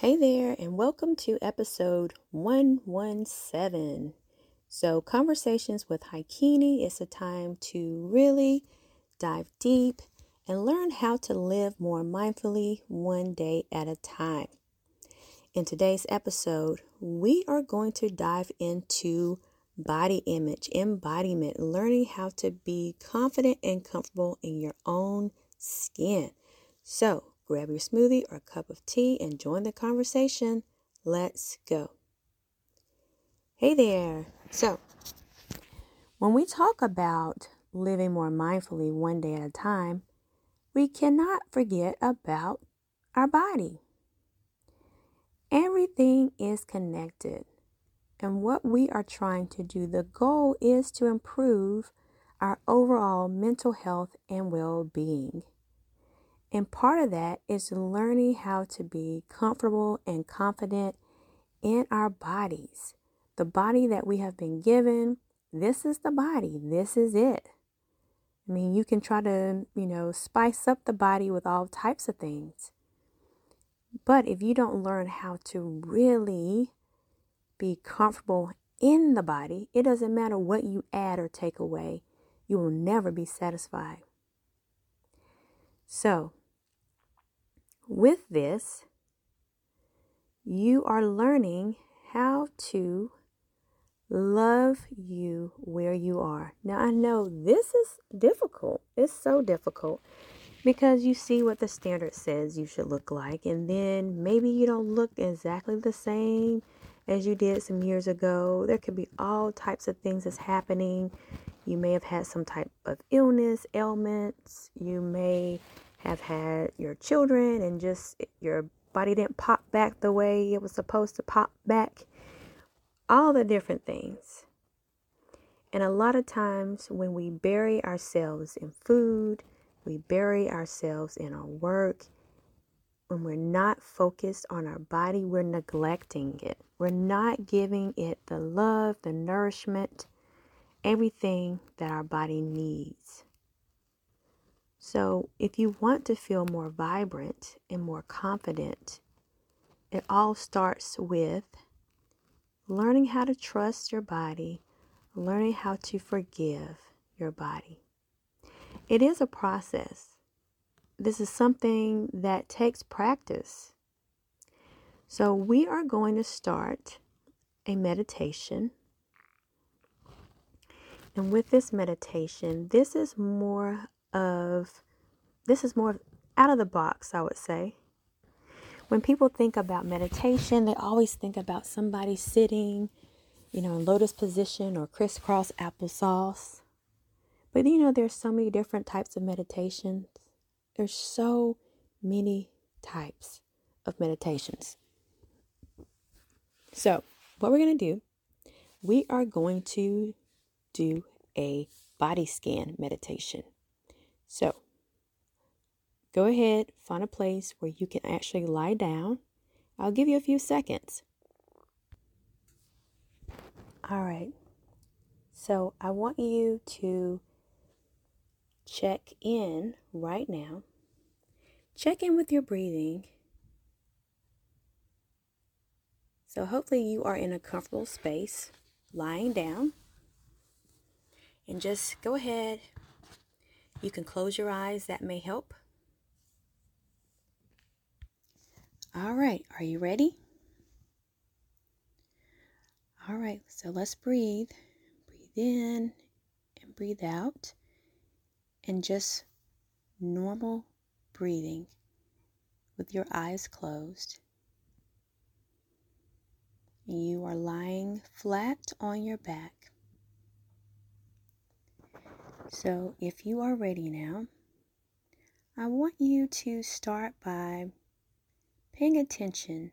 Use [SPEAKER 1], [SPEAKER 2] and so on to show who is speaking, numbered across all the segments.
[SPEAKER 1] Hey there, and welcome to episode 117. So, Conversations with Haikini is a time to really dive deep and learn how to live more mindfully one day at a time. In today's episode, we are going to dive into body image, embodiment, learning how to be confident and comfortable in your own skin. So, grab your smoothie or a cup of tea and join the conversation. Let's go. Hey there. So, when we talk about living more mindfully one day at a time, we cannot forget about our body. Everything is connected. And what we are trying to do, the goal is to improve our overall mental health and well being. And part of that is learning how to be comfortable and confident in our bodies. The body that we have been given, this is the body, this is it. I mean, you can try to, you know, spice up the body with all types of things. But if you don't learn how to really be comfortable in the body, it doesn't matter what you add or take away, you will never be satisfied. So, with this, you are learning how to love you where you are. Now, I know this is difficult. It's so difficult because you see what the standard says you should look like, and then maybe you don't look exactly the same as you did some years ago. There could be all types of things that's happening. You may have had some type of illness, ailments. You may have had your children and just your body didn't pop back the way it was supposed to pop back. All the different things. And a lot of times when we bury ourselves in food, we bury ourselves in our work, when we're not focused on our body, we're neglecting it. We're not giving it the love, the nourishment, everything that our body needs. So, if you want to feel more vibrant and more confident, it all starts with learning how to trust your body, learning how to forgive your body. It is a process this is something that takes practice. So, we are going to start a meditation. And with this meditation, this is more of this is more out of the box, I would say. When people think about meditation, they always think about somebody sitting, you know, in lotus position or crisscross applesauce. But you know, there's so many different types of meditations. There's so many types of meditations. So, what we're going to do, we are going to do a body scan meditation. So, go ahead, find a place where you can actually lie down. I'll give you a few seconds. All right. So, I want you to check in right now check in with your breathing. So, hopefully, you are in a comfortable space, lying down. And just go ahead. You can close your eyes, that may help. All right, are you ready? All right, so let's breathe. Breathe in and breathe out. And just normal breathing with your eyes closed. You are lying flat on your back. So, if you are ready now, I want you to start by paying attention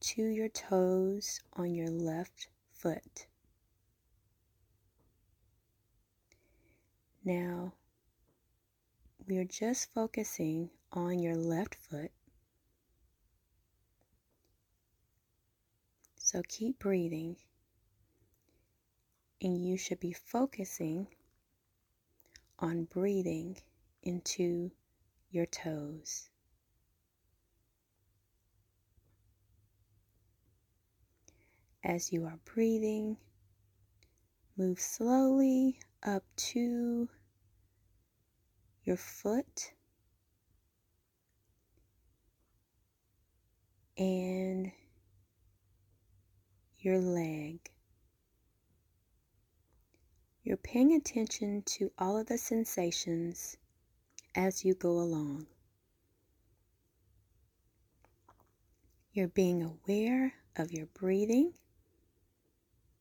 [SPEAKER 1] to your toes on your left foot. Now, we are just focusing on your left foot. So keep breathing, and you should be focusing on breathing into your toes. As you are breathing, move slowly up to your foot and your leg. You're paying attention to all of the sensations as you go along. You're being aware of your breathing,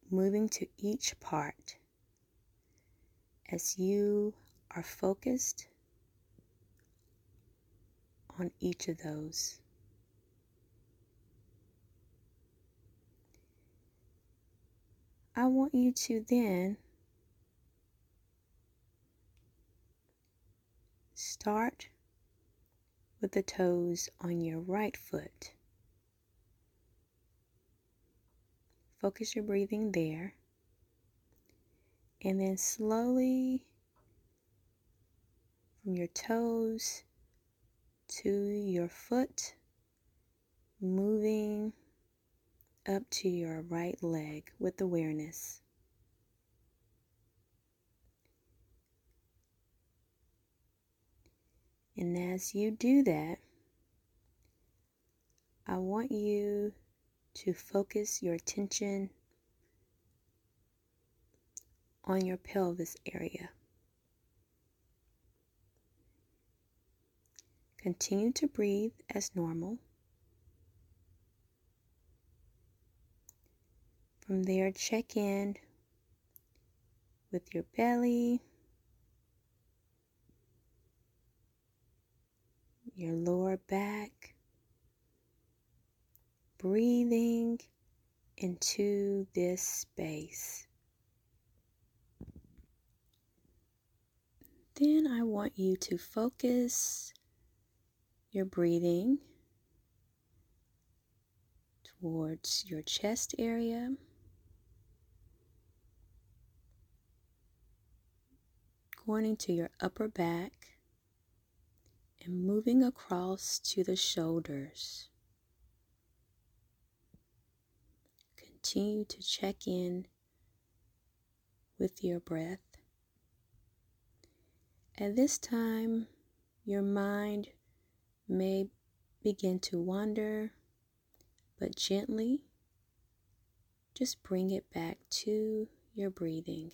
[SPEAKER 1] moving to each part as you are focused on each of those. I want you to then start with the toes on your right foot. Focus your breathing there. And then slowly from your toes to your foot, moving up to your right leg with awareness. And as you do that, I want you to focus your attention on your pelvis area. Continue to breathe as normal. From there, check in with your belly, your lower back, breathing into this space. Then I want you to focus your breathing towards your chest area. Going into your upper back and moving across to the shoulders. Continue to check in with your breath. At this time, your mind may begin to wander, but gently just bring it back to your breathing.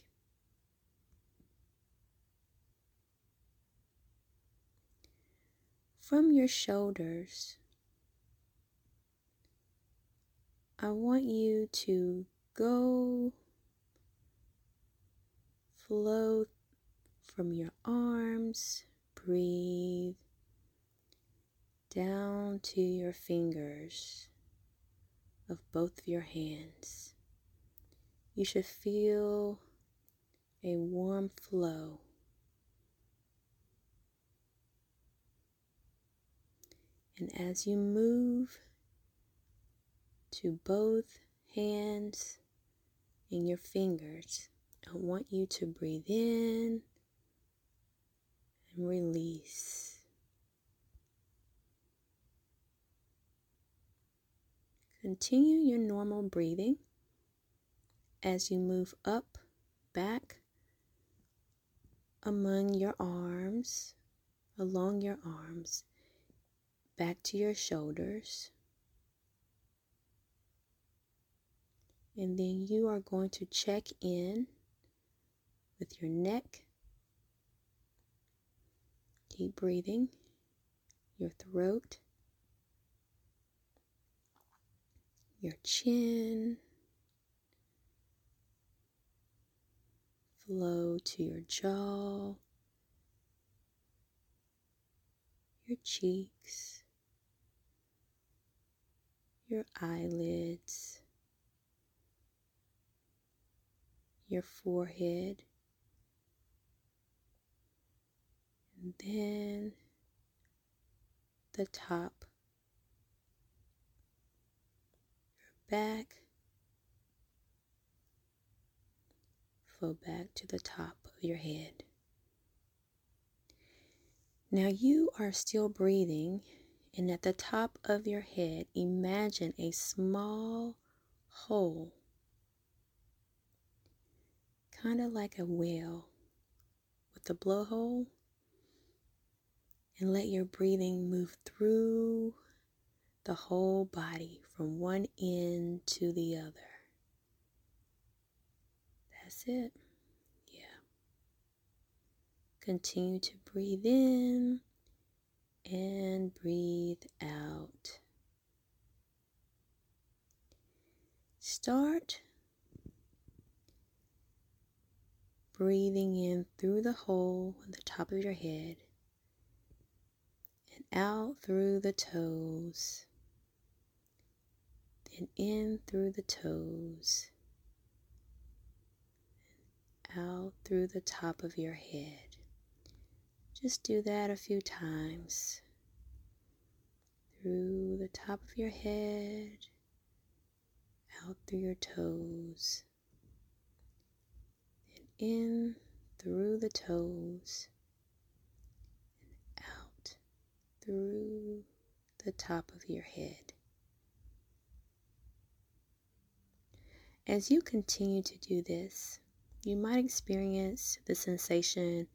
[SPEAKER 1] From your shoulders, I want you to go flow from your arms, breathe down to your fingers of both of your hands. You should feel a warm flow. And as you move to both hands and your fingers. I want you to breathe in and release. Continue your normal breathing as you move up, back among your arms, along your arms, back to your shoulders. And then you are going to check in with your neck. Deep breathing, your throat, your chin, flow to your jaw, your cheeks, your eyelids your forehead, and then the top, your back, flow back to the top of your head. Now you are still breathing, and at the top of your head, imagine a small hole kind of like a whale with the blowhole. And let your breathing move through the whole body from one end to the other. That's it. Yeah. Continue to breathe in and breathe out. Start breathing in through the hole at the top of your head and out through the toes, then in through the toes, out through the top of your head. Just do that a few times. Through the top of your head, out through your toes, and in through the toes, and out through the top of your head. As you continue to do this, you might experience the sensation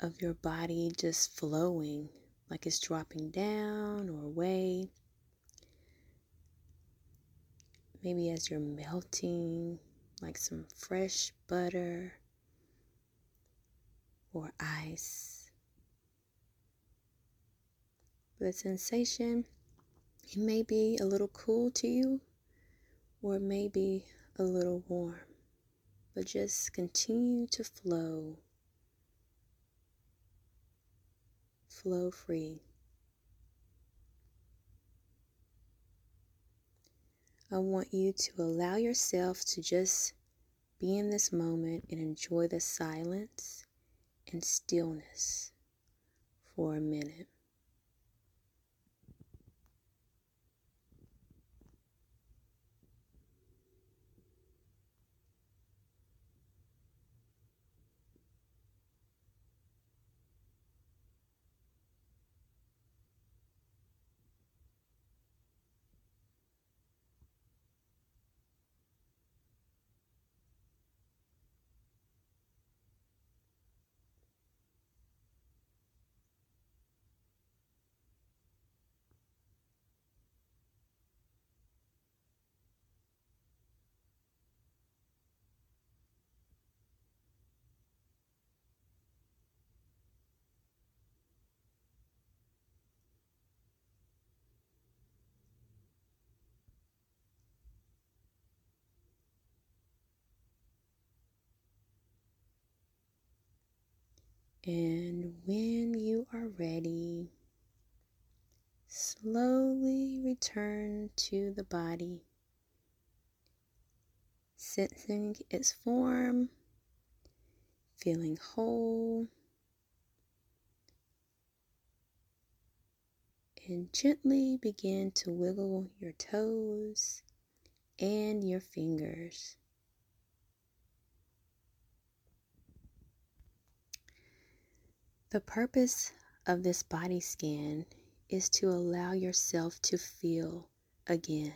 [SPEAKER 1] of your body just flowing like it's dropping down or away. Maybe as you're melting, like some fresh butter or ice. The sensation, it may be a little cool to you or it may be a little warm, but just continue to flow flow free. I want you to allow yourself to just be in this moment and enjoy the silence and stillness for a minute. And when you are ready, slowly return to the body, sensing its form, feeling whole, and gently begin to wiggle your toes and your fingers. The purpose of this body scan is to allow yourself to feel again.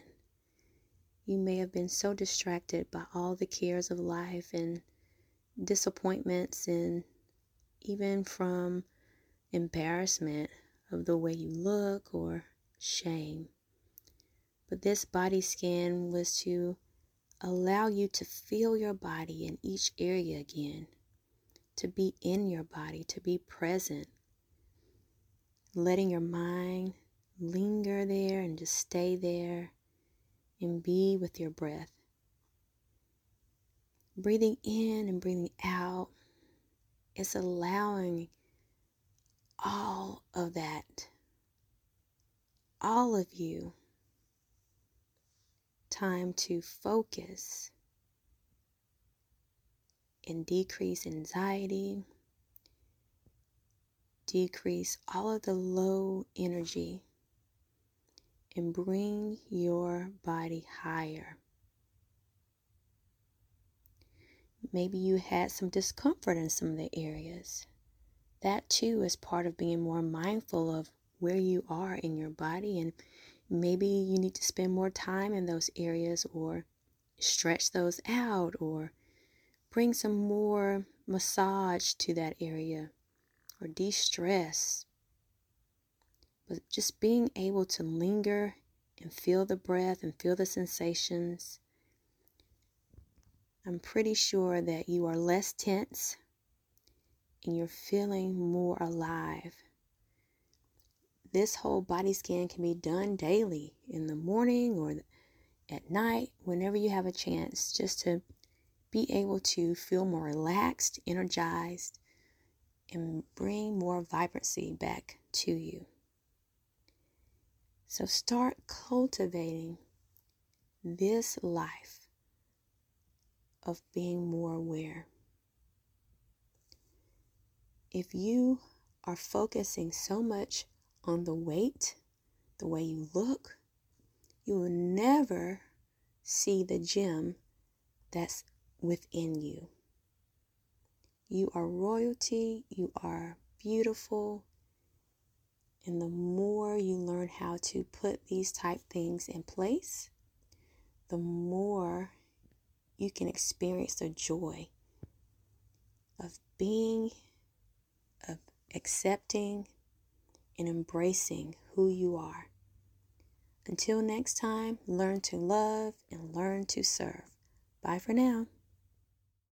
[SPEAKER 1] You may have been so distracted by all the cares of life and disappointments, and even from embarrassment of the way you look or shame. But this body scan was to allow you to feel your body in each area again to be in your body, to be present, letting your mind linger there and just stay there and be with your breath. Breathing in and breathing out is allowing all of that, all of you, time to focus and decrease anxiety, decrease all of the low energy, and bring your body higher. Maybe you had some discomfort in some of the areas. That too is part of being more mindful of where you are in your body, and maybe you need to spend more time in those areas or stretch those out or bring some more massage to that area or de stress. But just being able to linger and feel the breath and feel the sensations. I'm pretty sure that you are less tense and you're feeling more alive. This whole body scan can be done daily in the morning or at night, whenever you have a chance, just to be able to feel more relaxed, energized, and bring more vibrancy back to you. So start cultivating this life of being more aware. If you are focusing so much on the weight, the way you look, you will never see the gem that's within you. You are royalty, you are beautiful. And the more you learn how to put these type things in place, the more you can experience the joy of being, of accepting, and embracing who you are. Until next time, learn to love and learn to serve. Bye for now.